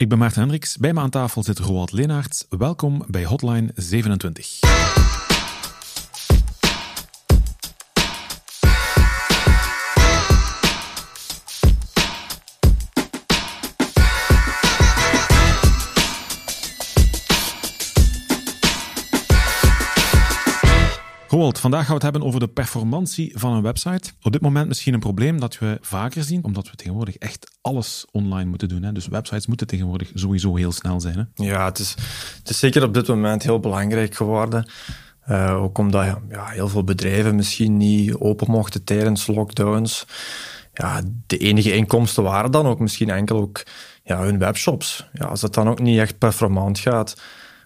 Ik ben Maarten Hendricks. Bij me aan tafel zit Roald Leenaerts. Welkom bij Hotline 27. Vandaag gaan we het hebben over de performantie van een website. Op dit moment misschien een probleem dat we vaker zien, omdat we tegenwoordig echt alles online moeten doen. Hè? Dus websites moeten tegenwoordig sowieso heel snel zijn. Hè? Ja, het is, het is zeker op dit moment heel belangrijk geworden. Uh, ook omdat ja, heel veel bedrijven misschien niet open mochten tijdens lockdowns. Ja, de enige inkomsten waren dan ook misschien enkel ook ja, hun webshops. Ja, als dat dan ook niet echt performant gaat,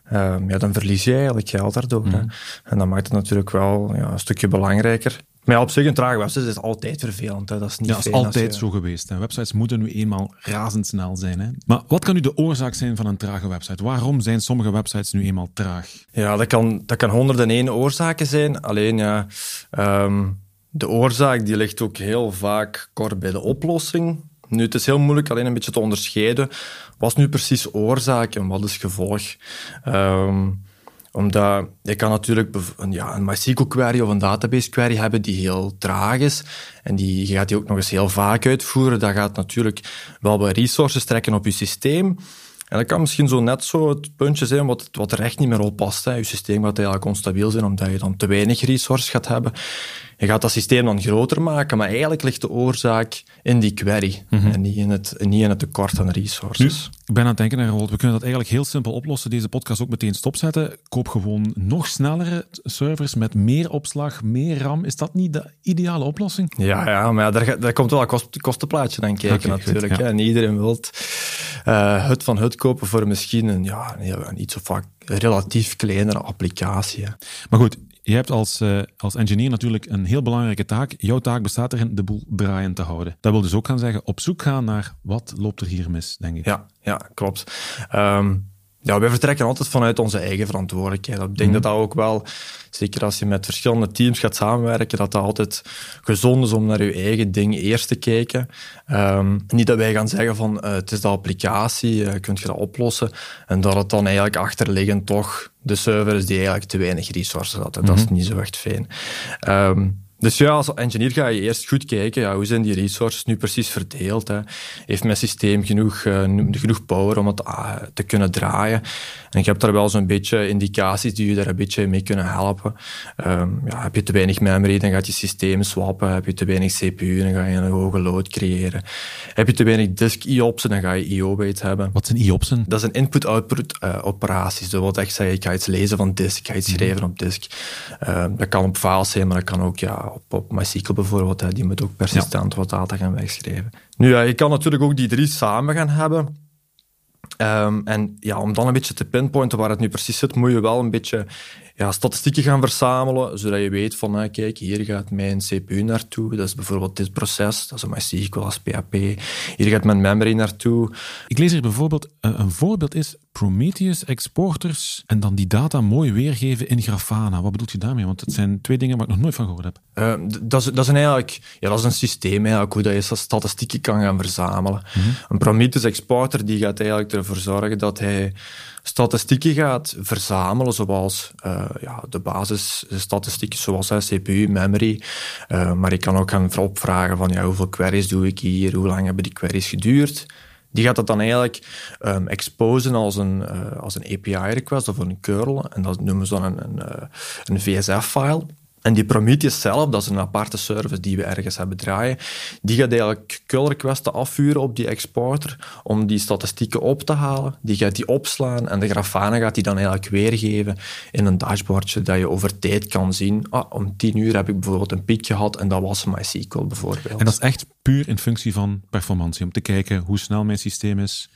Ehm, ja, dan verlies je eigenlijk geld daardoor. Mhm. En dat maakt het natuurlijk wel ja, een stukje belangrijker. Maar ja, op zich een trage website is altijd vervelend. Hè. Dat is niet ja, dat is altijd zo geweest. Hè. Websites moeten nu eenmaal razendsnel zijn. Hè. Maar wat kan nu de oorzaak zijn van een trage website? Waarom zijn sommige websites nu eenmaal traag? Ja, dat kan, dat kan 101 oorzaken zijn. Alleen ja, um, de oorzaak die ligt ook heel vaak kort bij de oplossing. Nu, het is heel moeilijk alleen een beetje te onderscheiden. Wat nu precies oorzaak en wat is gevolg? Um, omdat je kan natuurlijk een, ja, een MySQL query of een database query hebben die heel traag is. En die, je gaat die ook nog eens heel vaak uitvoeren. Dat gaat natuurlijk wel wat resources trekken op je systeem. En dat kan misschien zo net zo het puntje zijn wat, wat er echt niet meer op past. Hè. Je systeem gaat eigenlijk onstabiel zijn omdat je dan te weinig resources gaat hebben. Je gaat dat systeem dan groter maken, maar eigenlijk ligt de oorzaak in die query mhm. en niet in, het, niet in het tekort aan resources. ik ben aan het denken, Harold, we kunnen dat eigenlijk heel simpel oplossen. Deze podcast ook meteen stopzetten. Koop gewoon nog snellere servers met meer opslag, meer RAM. Is dat niet de ideale oplossing? Ja, ja maar daar, daar komt wel een kost, kostenplaatje aan kijken natuurlijk. En iedereen wil uh, het van het kopen voor misschien een, ja, een iets of vaak relatief kleinere applicatie. Maar goed, je hebt als, uh, als engineer natuurlijk een heel belangrijke taak. Jouw taak bestaat erin de boel draaiend te houden. Dat wil dus ook gaan zeggen, op zoek gaan naar wat loopt er hier mis, denk ik. Ja, ja klopt. Um, ja, wij vertrekken altijd vanuit onze eigen verantwoordelijkheid. Ik denk mhm. dat dat ook wel, zeker als je met verschillende teams gaat samenwerken, dat dat altijd gezond is om naar je eigen ding eerst te kijken. Um, niet dat wij gaan zeggen van uh, het is de applicatie, uh, kunt je dat oplossen, en dat het dan eigenlijk achterliggend toch de server is die eigenlijk te weinig resources had. Dat is mhm. niet zo echt fijn. Um, dus ja, als engineer ga je eerst goed kijken, ja, hoe zijn die resources nu precies verdeeld? Hè? Heeft mijn systeem genoeg, uh, genoeg power om het uh, te kunnen draaien? En je hebt daar wel zo'n beetje indicaties die je daar een beetje mee kunnen helpen. Um, ja, heb je te weinig memory, dan gaat je systeem swappen. Heb je te weinig CPU, dan ga je een hoge load creëren. Heb je te weinig disk IOPS'en, dan ga je IO-weights hebben. Wat zijn IOPS'en? Dat zijn input-output uh, operaties. Dat wil echt zeggen, ik ga iets lezen van disk, ik ga iets mhm. schrijven op disk. Um, dat kan op files zijn, maar dat kan ook ja, op, op MySQL bijvoorbeeld. Hè. Die moet ook persistent ja. wat data gaan wegschrijven. Nu, ja, je kan natuurlijk ook die drie samen gaan hebben. Um, en ja, om dan een beetje te pinpointen waar het nu precies zit, moet je wel een beetje ja, statistieken gaan verzamelen, zodat je weet van, nou, kijk, hier gaat mijn CPU naartoe, dat is bijvoorbeeld dit proces, dat is MySQL als PHP, hier gaat mijn memory naartoe. Ik lees hier bijvoorbeeld, eh, een voorbeeld is Prometheus exporters en dan die data mooi weergeven in Grafana. Wat bedoelt je daarmee? Want het zijn twee dingen waar ik nog nooit van gehoord heb. Uh, dat, is, dat, is een eigenlijk, ja, dat is een systeem eigenlijk, hoe dat je statistieken kan gaan verzamelen. Mhm. Een Prometheus exporter die gaat eigenlijk ervoor zorgen dat hij statistieken gaat verzamelen, zoals uh, ja, de basisstatistieken, zoals CPU, memory. Uh, maar ik kan ook gaan opvragen van ja, hoeveel queries doe ik hier, hoe lang hebben die queries geduurd. Die gaat dat dan eigenlijk um, exposen als een, uh, als een API-request of een curl. En dat noemen ze dan een, een, een VSF-file. En die Prometheus zelf, dat is een aparte service die we ergens hebben draaien, die gaat eigenlijk curl requesten afvuren op die exporter om die statistieken op te halen. Die gaat die opslaan en de Grafana gaat die dan eigenlijk weergeven in een dashboardje dat je over tijd kan zien. Ah, om tien uur heb ik bijvoorbeeld een piek gehad en dat was MySQL bijvoorbeeld. En dat is echt puur in functie van performantie, om te kijken hoe snel mijn systeem is,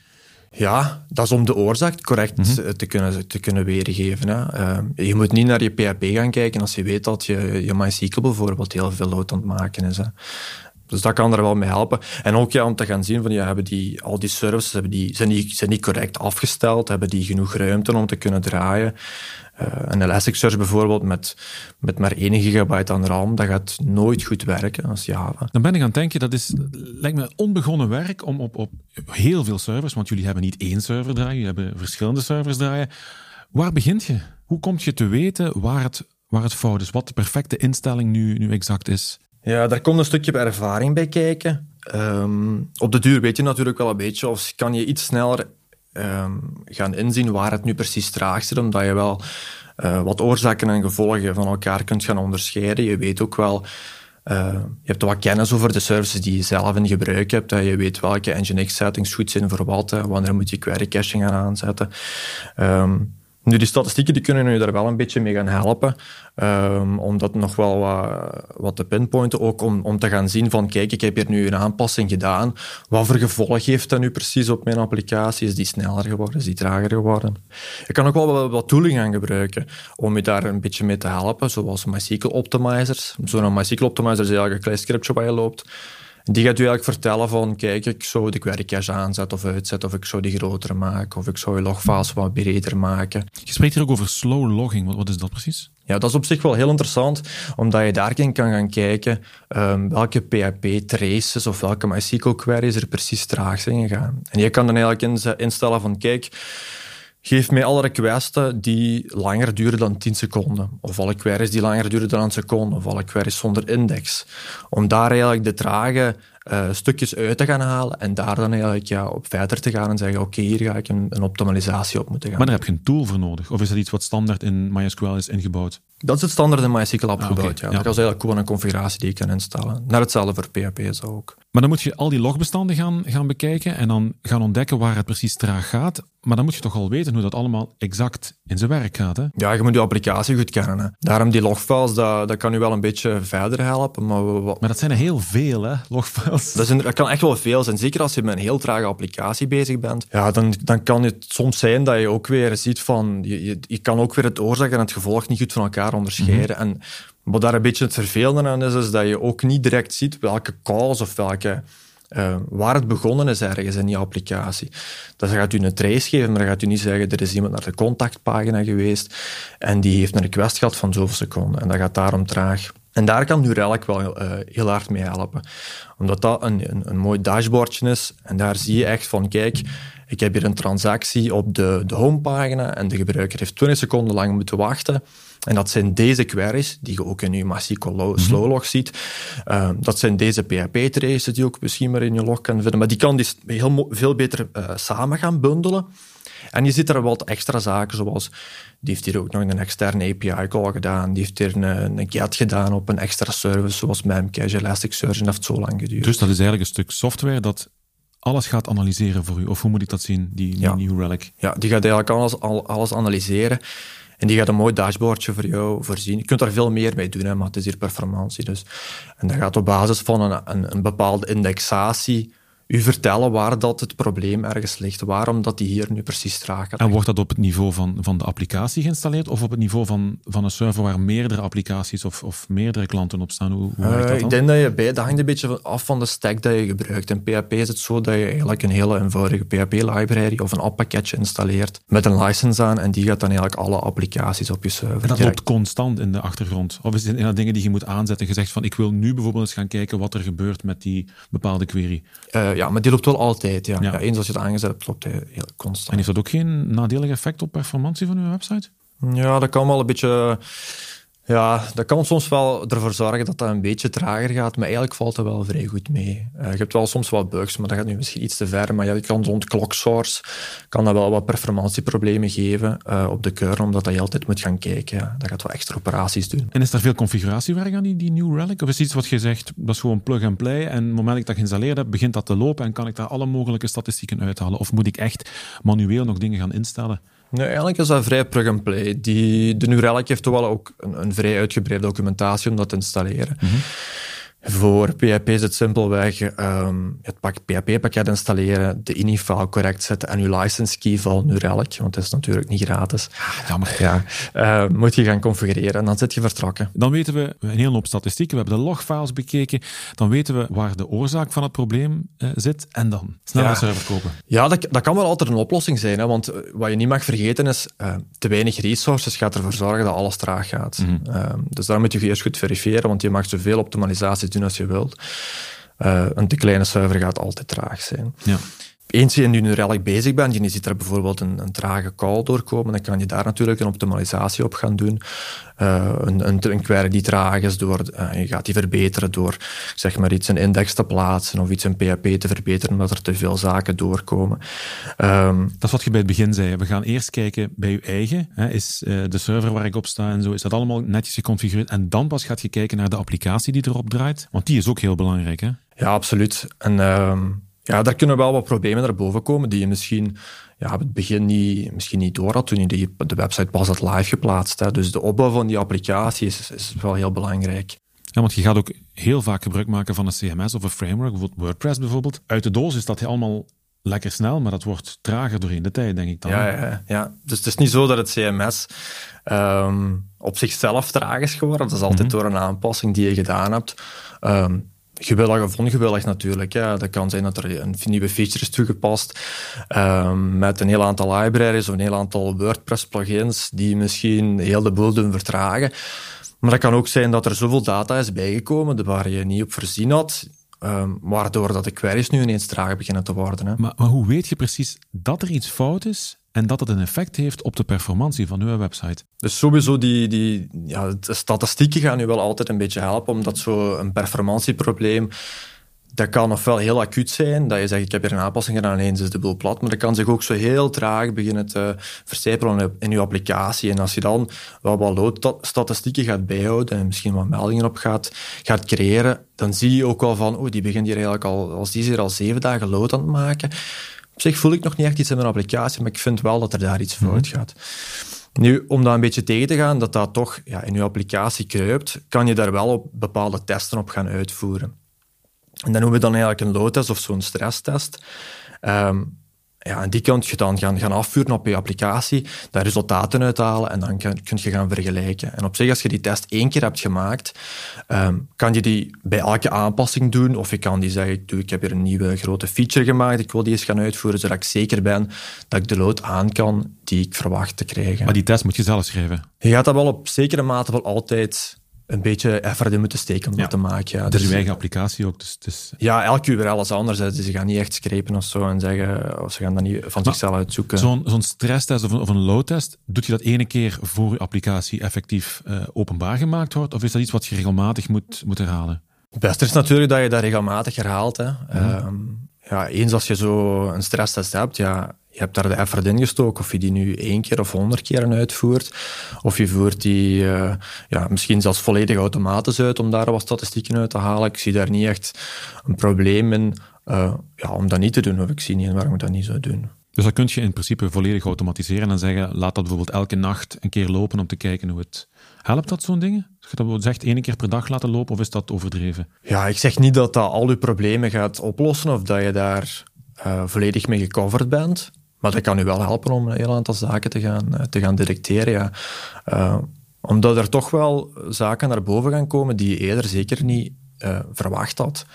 ja, dat is om de oorzaak correct mhm. te, kunnen, te kunnen weergeven. Hè. Ehm, je moet niet naar je PHP gaan kijken als je weet dat je, je MySQL bijvoorbeeld heel veel load aan het maken is. Hè. Dus dat kan er wel mee helpen. En ook ja, om te gaan zien van ja, hebben die, al die services hebben die, zijn, die, zijn die correct afgesteld, hebben die genoeg ruimte om te kunnen draaien. Uh, een Elasticsearch bijvoorbeeld met, met maar 1 gigabyte aan RAM, dat gaat nooit goed werken als Java. Dan ben ik aan het denken, dat is, lijkt me onbegonnen werk om op, op heel veel servers, want jullie hebben niet één server draaien, jullie hebben verschillende servers draaien. Waar begint je? Hoe kom je te weten waar het, waar het fout is, wat de perfecte instelling nu, nu exact is? Ja, daar komt een stukje ervaring bij kijken. Um, op de duur weet je natuurlijk wel een beetje, of kan je iets sneller um, gaan inzien waar het nu precies traag zit, omdat je wel uh, wat oorzaken en gevolgen van elkaar kunt gaan onderscheiden. Je weet ook wel, uh, je hebt wat kennis over de services die je zelf in gebruik hebt. Je weet welke Nginx settings goed zijn voor wat, wanneer moet je query caching gaan aanzetten. Um, nu, die statistieken die kunnen je daar wel een beetje mee gaan helpen, um, om dat nog wel wat, wat te pinpointen, ook om, om te gaan zien van, kijk, ik heb hier nu een aanpassing gedaan, wat voor gevolg heeft dat nu precies op mijn applicatie? Is die sneller geworden? Is die trager geworden? Ik kan ook wel wat, wat tooling gaan gebruiken om je daar een beetje mee te helpen, zoals MySQL Optimizers. Zo'n MySQL Optimizer is eigenlijk een klein scriptje waar je loopt, die gaat u eigenlijk vertellen van, kijk, ik zou de query cache aanzetten of uitzetten, of ik zou die groter maken, of ik zou je logfiles wat breder maken. Je spreekt hier ook over slow logging. Wat, wat is dat precies? Ja, dat is op zich wel heel interessant, omdat je daarin kan gaan kijken um, welke PHP-traces of welke MySQL-queries er precies traag zijn gegaan. En je kan dan eigenlijk instellen van, kijk, Geef mij alle requesten die langer duren dan 10 seconden. Of alle queries die langer duren dan een seconde. Of alle queries zonder index. Om daar eigenlijk de trage uh, stukjes uit te gaan halen en daar dan eigenlijk ja, op verder te gaan en zeggen oké, hier ga ik een, een, optimalisatie op moeten gaan. Maar daar heb je een tool voor nodig? Of is dat iets wat standaard in MySQL is ingebouwd? Dat is het standaard in MySQL opgebouwd, ah, ja. Dat is eigenlijk gewoon een configuratie die je kan instellen. Naar hetzelfde voor PHP is ook. Maar dan moet je al die logbestanden gaan, gaan bekijken en dan gaan ontdekken waar het precies traag gaat. Maar dan moet je toch al weten hoe dat allemaal exact in zijn werk gaat. Hè? Ja, je moet je applicatie goed kennen. Hè. Daarom die logfiles, dat, dat kan u wel een beetje verder helpen. Maar, maar dat zijn er heel veel, hè, logfiles. Dat, dat kan echt wel veel zijn. Zeker als je met een heel trage applicatie bezig bent. Ja, dan, dan kan het soms zijn dat je ook weer ziet van... Je, je, je kan ook weer het oorzaak en het gevolg niet goed van elkaar onderscheiden. Mhm. En wat daar een beetje het vervelende aan is, is dat je ook niet direct ziet welke cause of welke... Uh, waar het begonnen is ergens in die applicatie. Dat gaat u een trace geven, maar dan gaat u niet zeggen er is iemand naar de contactpagina geweest en die heeft een request gehad van zoveel seconden en dat gaat daarom traag. En daar kan nu Relic wel uh, heel hard mee helpen. Omdat dat een, een, een, mooi dashboardje is. En daar zie je echt van, kijk, ik heb hier een transactie op de, de homepagina en de gebruiker heeft 20 seconden lang moeten wachten. En dat zijn deze queries, die je ook in je MySQL mhm. Slowlog ziet. Uh, dat zijn deze PHP-traces die je ook misschien maar in je log kan vinden. Maar die kan die heel veel beter uh, samen gaan bundelen. En je ziet er wat extra zaken, zoals die heeft hier ook nog een externe API-call gedaan. Die heeft hier een, een get gedaan op een extra service, zoals Memcache, Elasticsearch, en dat heeft zo lang geduurd. Dus dat is eigenlijk een stuk software dat alles gaat analyseren voor u? Of hoe moet ik dat zien, die, ja. New Relic? Ja, die gaat eigenlijk alles, alles analyseren. En die gaat een mooi dashboardje voor jou voorzien. Je kunt daar veel meer mee doen, hè, maar het is hier performantie. Dus. En dat gaat op basis van een, een, een bepaalde indexatie u vertellen waar dat het probleem ergens ligt, waarom dat die hier nu precies traag gaat. En wordt dat op het niveau van, van de applicatie geïnstalleerd of op het niveau van, van een server waar meerdere applicaties of, of meerdere klanten op staan? Hoe, hoe werkt dat dan? Ik denk dat je bij, dat hangt een beetje af van de stack dat je gebruikt. In PHP is het zo dat je eigenlijk een hele eenvoudige PHP-library of een app-pakketje installeert met een license aan en die gaat dan eigenlijk alle applicaties op je server. En dat loopt constant in de achtergrond? Of is het een dingen die je moet aanzetten? Gezegd van ik wil nu bijvoorbeeld eens gaan kijken wat er gebeurt met die bepaalde query. Uh, ja, maar die loopt wel altijd. Ja. Ja. eens als je het aangezet hebt, loopt hij heel constant. En heeft dat ook geen nadelig effect op performantie van uw website? Ja, dat kan wel een beetje ja, dat kan soms wel ervoor zorgen dat dat een beetje trager gaat, maar eigenlijk valt dat wel vrij goed mee. Uh, je hebt wel soms wat bugs, maar dat gaat nu misschien iets te ver. Maar ja, je kan rond clock source kan dat wel wat performantieproblemen geven uh, op de kern, omdat dat je altijd moet gaan kijken. Ja. Dat gaat wel extra operaties doen. En is er veel configuratiewerk aan die, die New Relic? Of is iets wat je zegt, dat is gewoon plug and play en op het moment dat ik dat geïnstalleerd heb, begint dat te lopen en kan ik daar alle mogelijke statistieken uithalen? Of moet ik echt manueel nog dingen gaan instellen? Nee, eigenlijk is dat vrij plug-and-play. De New Relic heeft toch wel ook een, een, vrij uitgebreide documentatie om dat te installeren. Mhm. Voor PHP is het simpelweg um, het PHP-pakket installeren, de ini-file correct zetten en je license key van New Relic, want het is natuurlijk niet gratis. Ah, jammer. Ja, uh, moet je gaan configureren en dan zit je vertrokken. Dan weten we een hele hoop statistieken, we hebben de logfiles bekeken, dan weten we waar de oorzaak van het probleem uh, zit en dan sneller ja. server kopen. Ja, dat, dat kan wel altijd een oplossing zijn, hè, want eh, wat je niet mag vergeten is, uh, te weinig resources gaat ervoor zorgen dat alles traag gaat. Mm -hmm. dus daar moet je eerst goed verifiëren, want je mag zoveel doen als je wilt. Uh, een te kleine server gaat altijd traag zijn. Ja. Eens je nu redelijk bezig bent, je ziet er bijvoorbeeld een, een, trage call doorkomen, dan kan je daar natuurlijk een optimalisatie op gaan doen. Uh, een, een, een, query die traag is, door, uh, je gaat die verbeteren door zeg maar iets een index te plaatsen of iets in PHP te verbeteren, omdat er te veel zaken doorkomen. Um, dat is wat je bij het begin zei. We gaan eerst kijken bij je eigen. Hè, is uh, de server waar ik op sta en zo, is dat allemaal netjes geconfigureerd? En dan pas gaat je kijken naar de applicatie die erop draait. Want die is ook heel belangrijk. Hè? Ja, absoluut. En... Um, ja, daar kunnen wel wat problemen naar boven komen die je misschien ja, op het begin niet, misschien niet door had toen je die, de website pas had live geplaatst. Hè. Dus de opbouw van die applicatie is, is wel heel belangrijk. Ja, want je gaat ook heel vaak gebruik maken van een CMS of een framework, bijvoorbeeld WordPress bijvoorbeeld. Uit de doos is dat allemaal lekker snel, maar dat wordt trager doorheen de tijd, denk ik dan. Ja, ja, ja. dus het is niet zo dat het CMS um, op zichzelf traag is geworden. Dat is altijd mm -hmm. door een aanpassing die je gedaan hebt. Um, gewillig of ongewillig natuurlijk. Ja. Dat kan zijn dat er een nieuwe feature is toegepast um, met een heel aantal libraries of een heel aantal WordPress-plugins die misschien heel de boel doen vertragen. Maar dat kan ook zijn dat er zoveel data is bijgekomen waar je niet op voorzien had. Um, waardoor dat de queries nu ineens trager beginnen te worden. Hè. Maar, maar hoe weet je precies dat er iets fout is en dat het een effect heeft op de performantie van uw website. Dus sowieso, die, die ja, de statistieken gaan u wel altijd een beetje helpen, omdat zo'n performantieprobleem, dat kan ofwel heel acuut zijn, dat je zegt, ik heb hier een aanpassing gedaan, ineens is de boel plat, maar dat kan zich ook zo heel traag beginnen te verstijpelen in uw applicatie. En als je dan wel wat loadstatistieken gaat bijhouden en misschien wat meldingen op gaat, gaat creëren, dan zie je ook wel van, oh, die begint hier eigenlijk al, als die is hier al zeven dagen load aan het maken, op zich voel ik nog niet echt iets in mijn applicatie, maar ik vind wel dat er daar iets fout mhm. gaat. Nu, om dat een beetje tegen te gaan, dat dat toch ja, in je applicatie kruipt, kan je daar wel op bepaalde testen op gaan uitvoeren. En dan noemen we dan eigenlijk een load-test of zo'n stresstest. Um, ja, en die kun je dan gaan, gaan afvuren op je applicatie, daar resultaten uithalen en dan kun, kun, je gaan vergelijken. En op zich, als je die test één keer hebt gemaakt, um, kan je die bij elke aanpassing doen. Of je kan die zeggen, ik, ik heb hier een nieuwe grote feature gemaakt, ik wil die eens gaan uitvoeren, zodat ik zeker ben dat ik de load aan kan die ik verwacht te krijgen. Maar die test moet je zelf schrijven? Je gaat dat wel op zekere mate wel altijd een beetje effort in moeten steken om dat te maken. Ja. Dat is dus, uw eigen applicatie ook. Dus, dus... Ja, elke URL is anders. Dus ze gaan niet echt screpen of zo en zeggen, of ze gaan dat niet van zichzelf uitzoeken. Zo'n zo'n stresstest of een, of een loadtest, doet je dat ene keer voor je applicatie effectief uh, openbaar gemaakt wordt? Of is dat iets wat je regelmatig moet, moet herhalen? Het beste is natuurlijk dat je dat regelmatig herhaalt. Hè. Ja. Um, ja, eens als je zo een stresstest hebt, ja, je hebt daar de effort in gestoken. Of je die nu één keer of honderd keer uitvoert. Of je voert die uh, ja, misschien zelfs volledig automatisch uit om daar wat statistieken uit te halen. Ik zie daar niet echt een probleem in uh, ja, om dat niet te doen. Of ik zie niet waarom ik dat niet zou doen. Dus dat kun je in principe volledig automatiseren en zeggen, laat dat bijvoorbeeld elke nacht een keer lopen om te kijken hoe het... Helpt dat zo'n dingen? Als je dat zegt één keer per dag laten lopen, of is dat overdreven? Ja, ik zeg niet dat dat al je problemen gaat oplossen of dat je daar uh, volledig mee gecoverd bent. Maar dat kan u wel helpen om een heel aantal zaken te gaan, eh, te gaan detecteren. Ja. Uh, omdat er toch wel zaken naar boven gaan komen die je eerder zeker niet uh, verwacht had.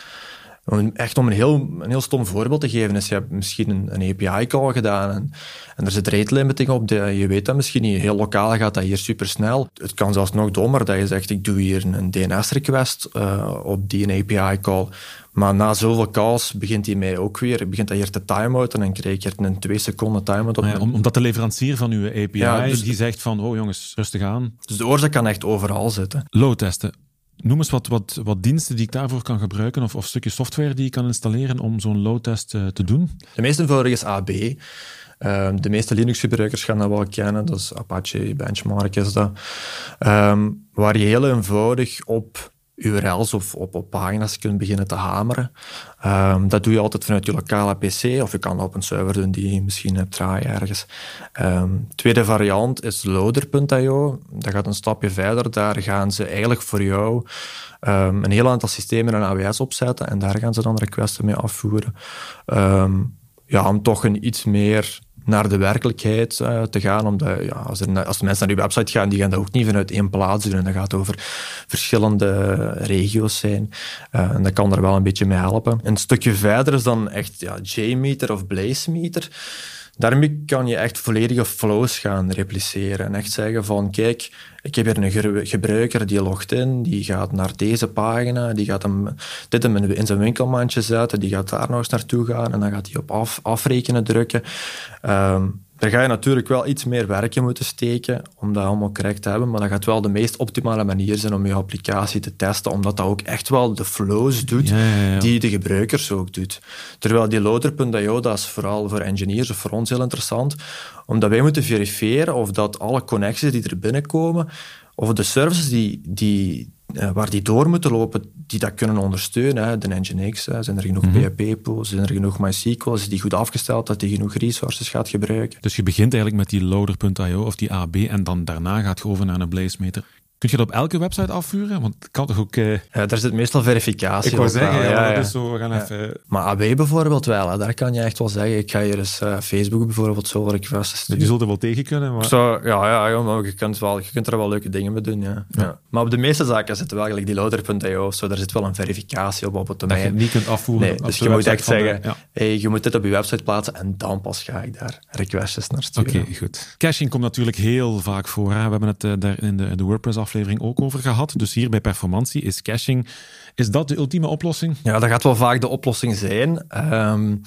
Echt om een heel, een heel stom voorbeeld te geven, is je hebt misschien een, een API-call gedaan en, en er zit rate limiting op, de, je weet dat misschien niet, heel lokaal gaat dat hier supersnel. Het kan zelfs nog dommer dat je zegt, ik doe hier een, een DNS-request uh, op die API-call, maar na zoveel calls begint hij mij ook weer, begint hij hier te time-outen en krijg je een twee seconden time-out op. Ja, omdat de leverancier van uw API, ja, dus, die zegt van, oh jongens, rustig aan. Dus de oorzaak kan echt overal zitten. Load-testen. Noem eens wat, wat, wat diensten die ik daarvoor kan gebruiken of, of stukjes software die ik kan installeren om zo'n load-test uh, te doen. De meest eenvoudige is AB. Ehm, de meeste Linux-gebruikers gaan dat wel kennen. Dat is Apache Benchmark is dat. Um, waar je heel eenvoudig op URL's of op, pagina's kunt beginnen te hameren. Ehm, dat doe je altijd vanuit je lokale PC, of je kan dat op een server doen die je misschien hebt draaien ergens. Um, tweede variant is loader.io. Dat gaat een stapje verder. Daar gaan ze eigenlijk voor jou um, een heel aantal systemen in AWS opzetten en daar gaan ze dan requesten mee afvoeren. ja, om toch een iets meer naar de werkelijkheid uh, te gaan. Omdat, ja, als, er, als mensen naar uw website gaan, die gaan dat ook niet vanuit één plaats doen. Dat gaat over verschillende regio's zijn. Uh, en dat kan er wel een beetje mee helpen. Een stukje verder is dan echt ja, JMeter of BlazeMeter. Daarmee kan je echt volledige flows gaan repliceren. En echt zeggen van, kijk, ik heb hier een gebruiker die logt in, die gaat naar deze pagina, die gaat hem, dit in zijn winkelmandje zetten, die gaat daar nog eens naartoe gaan en dan gaat hij op af, afrekenen drukken. Um, daar ga je natuurlijk wel iets meer werk in moeten steken om dat allemaal correct te hebben, maar dat gaat wel de meest optimale manier zijn om je applicatie te testen, omdat dat ook echt wel de flows doet die de gebruikers ook doet. Terwijl die loader.io, dat is vooral voor engineers of voor ons heel interessant, omdat wij moeten verifiëren of dat alle connecties die er binnenkomen, of de services die, die, uh, waar die door moeten lopen, die dat kunnen ondersteunen. Hè. De Nginx, hè. zijn er genoeg mm PHP-pools, zijn er genoeg MySQL, is die goed afgesteld dat die genoeg resources gaat gebruiken. Dus je begint eigenlijk met die loader.io of die AB en dan daarna gaat je over naar een BlazeMeter. Kun je dat op elke website afvuren? Want het kan toch ook... Uh... Ja, daar zit meestal verificatie Ik wou zeggen, ja, ja, Dus zo, we gaan even... Maar AB bijvoorbeeld wel, hè. daar kan je echt wel zeggen. Ik ga hier eens uh, Facebook bijvoorbeeld zo requests sturen. Je zult er wel tegen kunnen, maar... Zo, ja, ja, maar je, kunt wel, je kunt er wel leuke dingen mee doen, ja. ja. Maar op de meeste zaken zit wel eigenlijk die loader.io of zo, daar zit wel een verificatie op op het domein. Dat je niet kunt afvoeren. Nee, dus je moet echt zeggen, hey, je moet dit op je website plaatsen en dan pas ga ik daar requests naar sturen. Oké, goed. Caching komt natuurlijk heel vaak voor. Hè. We hebben het uh, daar in de, de WordPress-aflevering ook over gehad. Dus hier bij performantie is caching. Is dat de ultieme oplossing? Ja, dat gaat wel vaak de oplossing zijn. Um,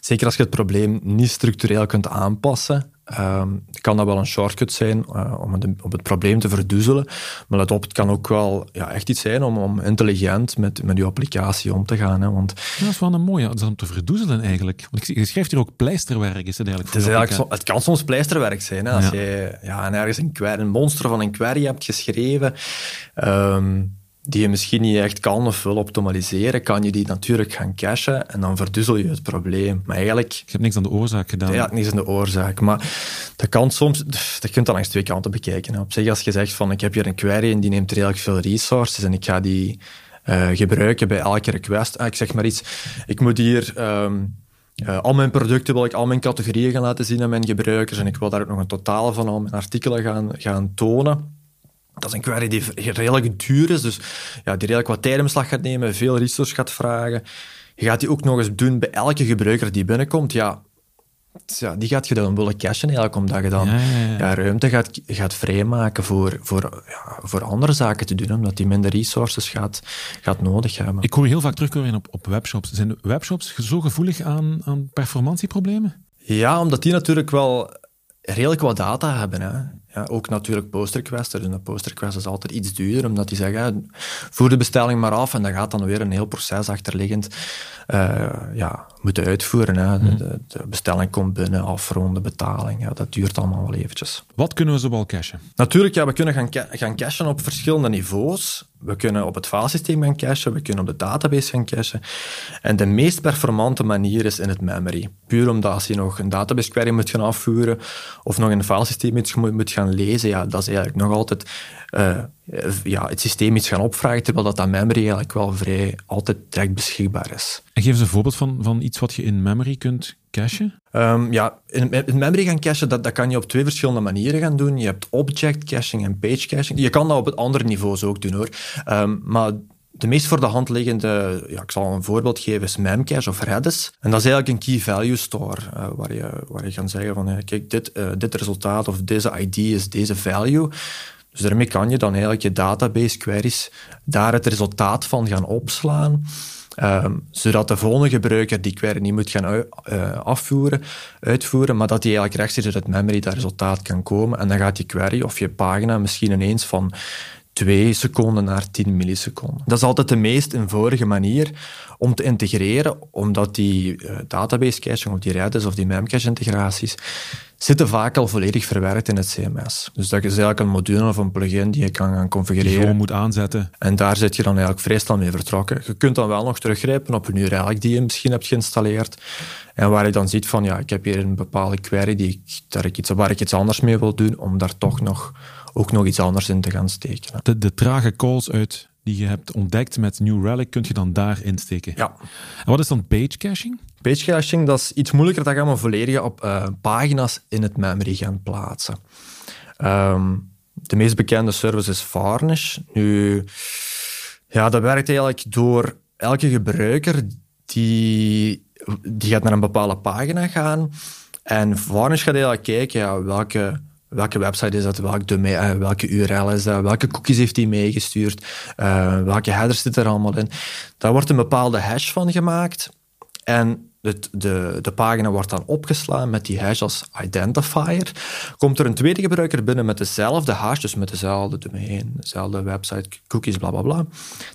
zeker als je het probleem niet structureel kunt aanpassen. Um, kan dat wel een shortcut zijn uh, om, het, het, probleem te verdoezelen. Maar let op, het kan ook wel ja, echt iets zijn om, om intelligent met, met je applicatie om te gaan. Hè, want, dat is wel een mooie, dat is om te verdoezelen eigenlijk. Want je schrijft hier ook pleisterwerk, is het eigenlijk? Het, is eigenlijk het kan soms pleisterwerk zijn. Hè, als je ja, ergens een, een monster van een query hebt geschreven... Um, die je misschien niet echt kan of wil optimaliseren, kan je die natuurlijk gaan cachen en dan verduzzel je het probleem. Maar eigenlijk... Je hebt niks aan de oorzaak gedaan. Ja, niks aan de oorzaak. Maar dat kan soms... Dat kunt je langs twee kanten bekijken. Op zich, als je zegt van ik heb hier een query en die neemt redelijk veel resources en ik ga die uh, gebruiken bij elke request. Ah, ik zeg maar iets, ik moet hier... Um, uh, al mijn producten wil ik al mijn categorieën gaan laten zien aan mijn gebruikers en ik wil daar ook nog een totaal van al mijn artikelen gaan, gaan tonen dat is een query die redelijk duur is, dus ja, die redelijk wat tijd in beslag gaat nemen, veel resources gaat vragen. Je gaat die ook nog eens doen bij elke gebruiker die binnenkomt. Ja, ja, die gaat je dan willen cashen eigenlijk, omdat je dan ja, ja, ja. ruimte gaat, gaat vrijmaken voor, voor, voor andere zaken te doen, omdat die minder resources gaat, gaat nodig hebben. Ik hoor heel vaak terugkomen op, op webshops. Zijn webshops zo gevoelig aan, aan performantieproblemen? Ja, omdat die natuurlijk wel redelijk wat data hebben. Hè. Ja, ook natuurlijk postrequests. Dus een postrequest is altijd iets duurder, omdat die zeggen, voer de bestelling maar af en dan gaat dan weer een heel proces achterliggend uh, ja, moeten uitvoeren. Hè. Mhm. de, bestelling komt binnen, afronden, betaling. Ja, dat duurt allemaal wel eventjes. Wat kunnen we zoal cachen? Natuurlijk, ja, we kunnen gaan, gaan cachen op verschillende niveaus. We kunnen op het filesysteem gaan cachen, we kunnen op de database gaan cachen. En de meest performante manier is in het memory. Puur omdat als je nog een database query moet gaan afvoeren of nog in een filesysteem moet, moet gaan lezen, ja, dat is eigenlijk nog altijd uh, ja, het systeem iets gaan opvragen, terwijl dat, dat memory eigenlijk wel vrij altijd direct beschikbaar is. En geef eens een voorbeeld van, van iets wat je in memory kunt cachen? Um, ja, in, in, memory gaan cachen, dat, dat kan je op twee verschillende manieren gaan doen. Je hebt object caching en page caching. Je kan dat op het andere niveaus ook doen hoor. Um, maar de meest voor de hand liggende, ja, ik zal een voorbeeld geven, is Memcache of Redis. En dat is eigenlijk een key value store, uh, waar, je, waar je kan zeggen van, hey, kijk, dit, uh, dit resultaat of deze ID is deze value. Dus daarmee kan je dan eigenlijk je database queries daar het resultaat van gaan opslaan. Um, zodat de volgende gebruiker die query niet moet gaan uh, afvoeren, uitvoeren, maar dat die eigenlijk rechtstreeks uit het memory dat resultaat kan komen. En dan gaat die query of je pagina misschien ineens van 2 seconden naar 10 milliseconden. Dat is altijd de meest eenvoudige manier om te integreren, omdat die uh, database caching of die Redis of die Memcache integraties zitten vaak al volledig verwerkt in het CMS. Dus dat is eigenlijk een module of een plugin die je kan gaan configureren. Die gewoon moet aanzetten. En daar zit je dan eigenlijk vrij snel mee vertrokken. Je kunt dan wel nog teruggrijpen op een URL die je misschien hebt geïnstalleerd. En waar je dan ziet van, ja, ik heb hier een bepaalde query die ik, daar ik iets, waar ik iets anders mee wil doen, om daar toch nog, ook nog iets anders in te gaan steken. De, de trage calls uit die je hebt ontdekt met New Relic, kun je dan daar insteken. Ja. En wat is dan page caching? Page caching, dat is iets moeilijker. Dat gaan we volledig op uh, pagina's in het memory gaan plaatsen. Um, de meest bekende service is Varnish. Nu, ja, dat werkt eigenlijk door elke gebruiker die, die gaat naar een bepaalde pagina gaan. En Varnish gaat eigenlijk kijken ja, welke welke website is dat, welk domein, uh, welke URL is dat, welke cookies heeft hij meegestuurd, uh, welke headers zitten er allemaal in. Daar wordt een bepaalde hash van gemaakt en de, de, de pagina wordt dan opgeslaan met die hash als identifier. Komt er een tweede gebruiker binnen met dezelfde hash, dus met dezelfde domein, dezelfde website, cookies, bla bla bla.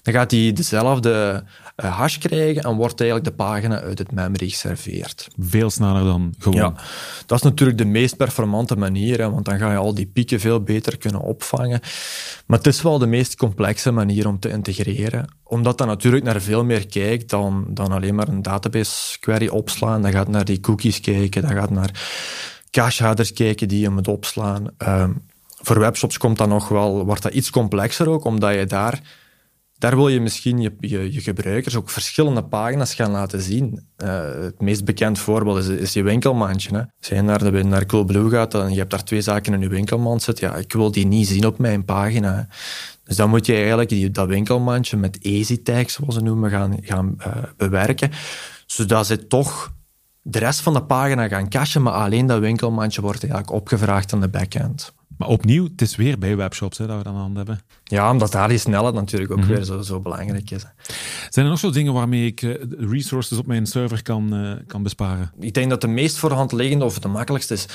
Dan gaat hij dezelfde hash krijgen en wordt eigenlijk de pagina uit het memory geserveerd. Veel sneller dan gewoon. Ja, dat is natuurlijk de meest performante manier, hè, want dan ga je al die pieken veel beter kunnen opvangen. Maar het is wel de meest complexe manier om te integreren, omdat dat natuurlijk naar veel meer kijkt dan, dan alleen maar een database query opslaan. Dat gaat naar die cookies kijken, dat gaat naar cache headers kijken die je moet opslaan. Um, voor webshops komt dat nog wel, wordt dat iets complexer ook, omdat je daar daar wil je misschien je, je, gebruikers ook verschillende pagina's gaan laten zien. Uh, het meest bekend voorbeeld is, is je winkelmandje. Als je naar, de, naar Coolblue gaat en je hebt daar twee zaken in je winkelmand zitten, ja, ik wil die niet zien op mijn pagina. Dus dan moet je eigenlijk die, dat winkelmandje met easy tags, zoals ze noemen, gaan, gaan uh, bewerken. Zodat ze toch de rest van de pagina gaan cachen, maar alleen dat winkelmandje wordt eigenlijk opgevraagd aan de backend. Maar opnieuw, het is weer bij webshops hè, dat we dan aan hebben. Ja, omdat daar die snelheid natuurlijk ook mhm. weer zo, zo belangrijk is. Zijn er nog zo dingen waarmee ik uh, resources op mijn server kan, uh, kan besparen? Ik denk dat de meest voor de hand liggende of de makkelijkste is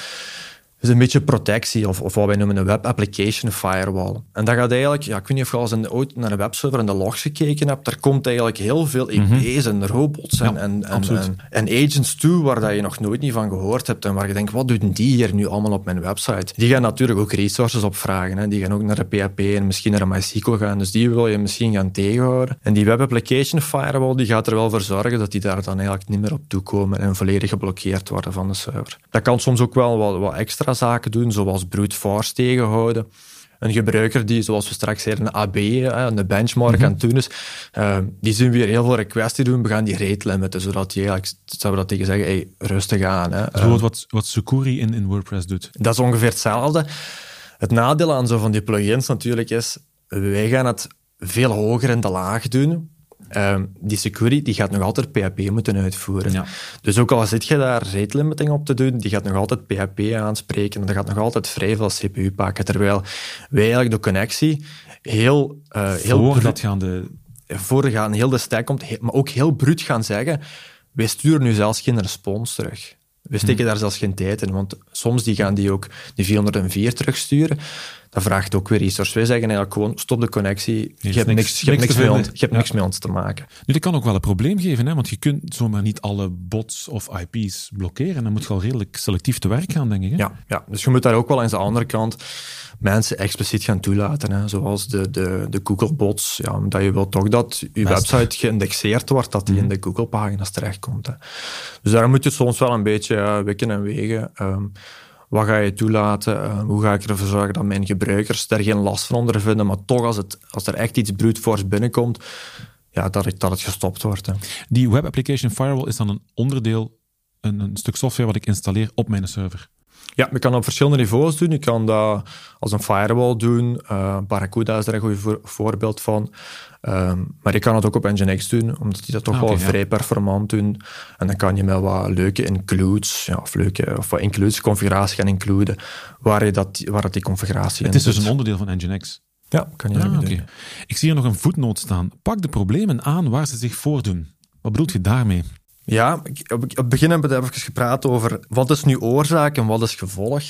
is een beetje protectie, of, of wat wij noemen een web application firewall. En dat gaat eigenlijk, ja, ik weet niet of je al eens ooit naar een webserver in de logs gekeken hebt, daar komt eigenlijk heel veel IP's mhm. en robots en, en, en, en, agents toe waar dat je nog nooit niet van gehoord hebt en waar je denkt, wat doen die hier nu allemaal op mijn website? Die gaan natuurlijk ook resources opvragen. Hè. Die gaan ook naar de PHP en misschien naar een MySQL gaan, dus die wil je misschien gaan tegenhouden. En die web application firewall die gaat er wel voor zorgen dat die daar dan eigenlijk niet meer op toekomen en volledig geblokkeerd worden van de server. Dat kan soms ook wel wat, wat extra zaken doen, zoals brute force tegenhouden. Een gebruiker die, zoals we straks zeiden, een AB, een benchmark mm aan het doen is, uh, die zien weer heel veel requests doen. We gaan die rate limiten, zodat die eigenlijk, zouden we dat tegen zeggen, hey, rustig aan. Hè. Bijvoorbeeld wat, wat Sucuri in, in WordPress doet. Dat is ongeveer hetzelfde. Het nadeel aan zo van die plugins natuurlijk is, wij gaan het veel hoger in de laag doen. Ehm, die security die gaat nog altijd PHP moeten uitvoeren. Ja. Dus ook al zit je daar rate limiting op te doen, die gaat nog altijd PHP aanspreken en dat gaat nog altijd vrij veel CPU pakken. Terwijl wij eigenlijk de connectie heel... Uh, heel voorgaande... Voorgaan, heel de stack komt, maar ook heel bruut gaan zeggen, wij sturen nu zelfs geen respons terug. We steken hmm. daar zelfs geen tijd in, want soms die gaan die ook die 404 terugsturen dat vraagt ook weer resources. Wij zeggen eigenlijk gewoon, stop de connectie, je, hebt niks, je hebt niks, mee, ons, je hebt niks met ons te maken. Nu, dat kan ook wel een probleem geven, hè? want je kunt zomaar niet alle bots of IP's blokkeren. Dan moet je al redelijk selectief te werk gaan, denk ik. Hè? Ja, ja, dus je moet daar ook wel aan de andere kant mensen expliciet gaan toelaten, hè? zoals de, de, de Google-bots. Ja, omdat je wil toch dat je website geïndexeerd wordt, dat die in mhm. de Google-pagina's terechtkomt. Hè? Dus daar moet je soms wel een beetje uh, wikken en wegen. Um, wat ga je toelaten? Uh, hoe ga ik ervoor zorgen dat mijn gebruikers daar geen last van ondervinden, maar toch als, het, als er echt iets brute force binnenkomt, ja, dat, het, dat het gestopt wordt. Hè. Die Web Application Firewall is dan een onderdeel, een, een stuk software wat ik installeer op mijn server? Ja, je kan dat op verschillende niveaus doen. Je kan dat als een firewall doen. Uh, Barracuda is daar een goed voorbeeld van. Um, maar je kan het ook op Nginx doen, omdat die dat toch ah, wel vrij performant doen. En dan kan je met wat leuke includes, ja, of, leuke, of wat includes configuratie gaan includen, waar, je dat, waar dat die configuratie Het is dus een onderdeel van Nginx? Ja, kan je ah, doen. Ik zie hier nog een voetnoot staan. Pak de problemen aan waar ze zich voordoen. Wat bedoelt je daarmee? Ja, op het begin hebben we even gepraat over wat is nu oorzaak en wat is gevolg.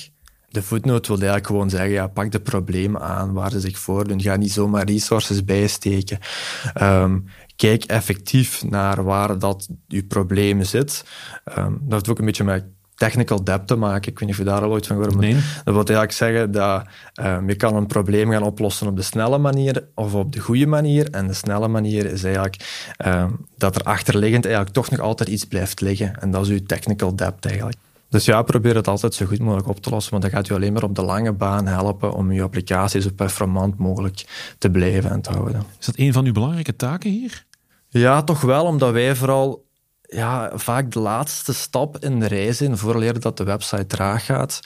De voetnoot wil eigenlijk gewoon zeggen, ja, pak de problemen aan waar ze zich voordoen. Ga niet zomaar resources bijsteken. Um, kijk effectief naar waar dat je probleem zit. Um, dat heeft ook een beetje met technical debt te maken. Ik weet niet of je daar al ooit van gehoord hebt. Nee. Dat wil eigenlijk zeggen dat um, je kan een probleem gaan oplossen op de snelle manier of op de goede manier. En de snelle manier is eigenlijk um, dat er achterliggend eigenlijk toch nog altijd iets blijft liggen. En dat is je technical debt eigenlijk. Dus ja, probeer het altijd zo goed mogelijk op te lossen, want dat gaat je alleen maar op de lange baan helpen om je applicatie zo performant mogelijk te blijven en te houden. Is dat een van uw belangrijke taken hier? Ja, toch wel, omdat wij vooral ja, vaak de laatste stap in de reis in, vooraleer dat de website traag gaat.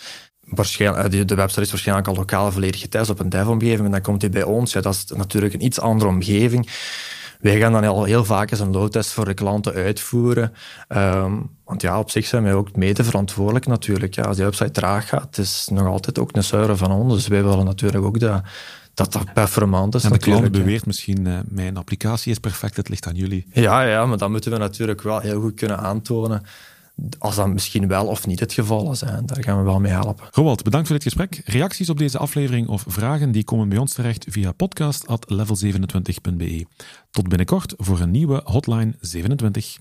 Eh, de website is waarschijnlijk al lokaal volledig getest op een dev-omgeving en dan komt hij bij ons. Ja, dat is natuurlijk een iets andere omgeving. Wij gaan dan al heel vaak eens een loadtest voor de klanten uitvoeren. Um, want ja, op zich zijn wij ook mede verantwoordelijk natuurlijk. Ja, als die website traag gaat, is nog altijd ook een server van ons. Dus wij willen natuurlijk ook dat dat, dat performant is. En de klant beweert misschien, uh, mijn applicatie is perfect, het ligt aan jullie. Ja, ja, maar dan moeten we natuurlijk wel heel goed kunnen aantonen als dat misschien wel of niet het geval is. Hè. Daar gaan we wel mee helpen. Roald, bedankt voor dit gesprek. Reacties op deze aflevering of vragen die komen bij ons terecht via podcast.level27.be. Tot binnenkort voor een nieuwe Hotline 27.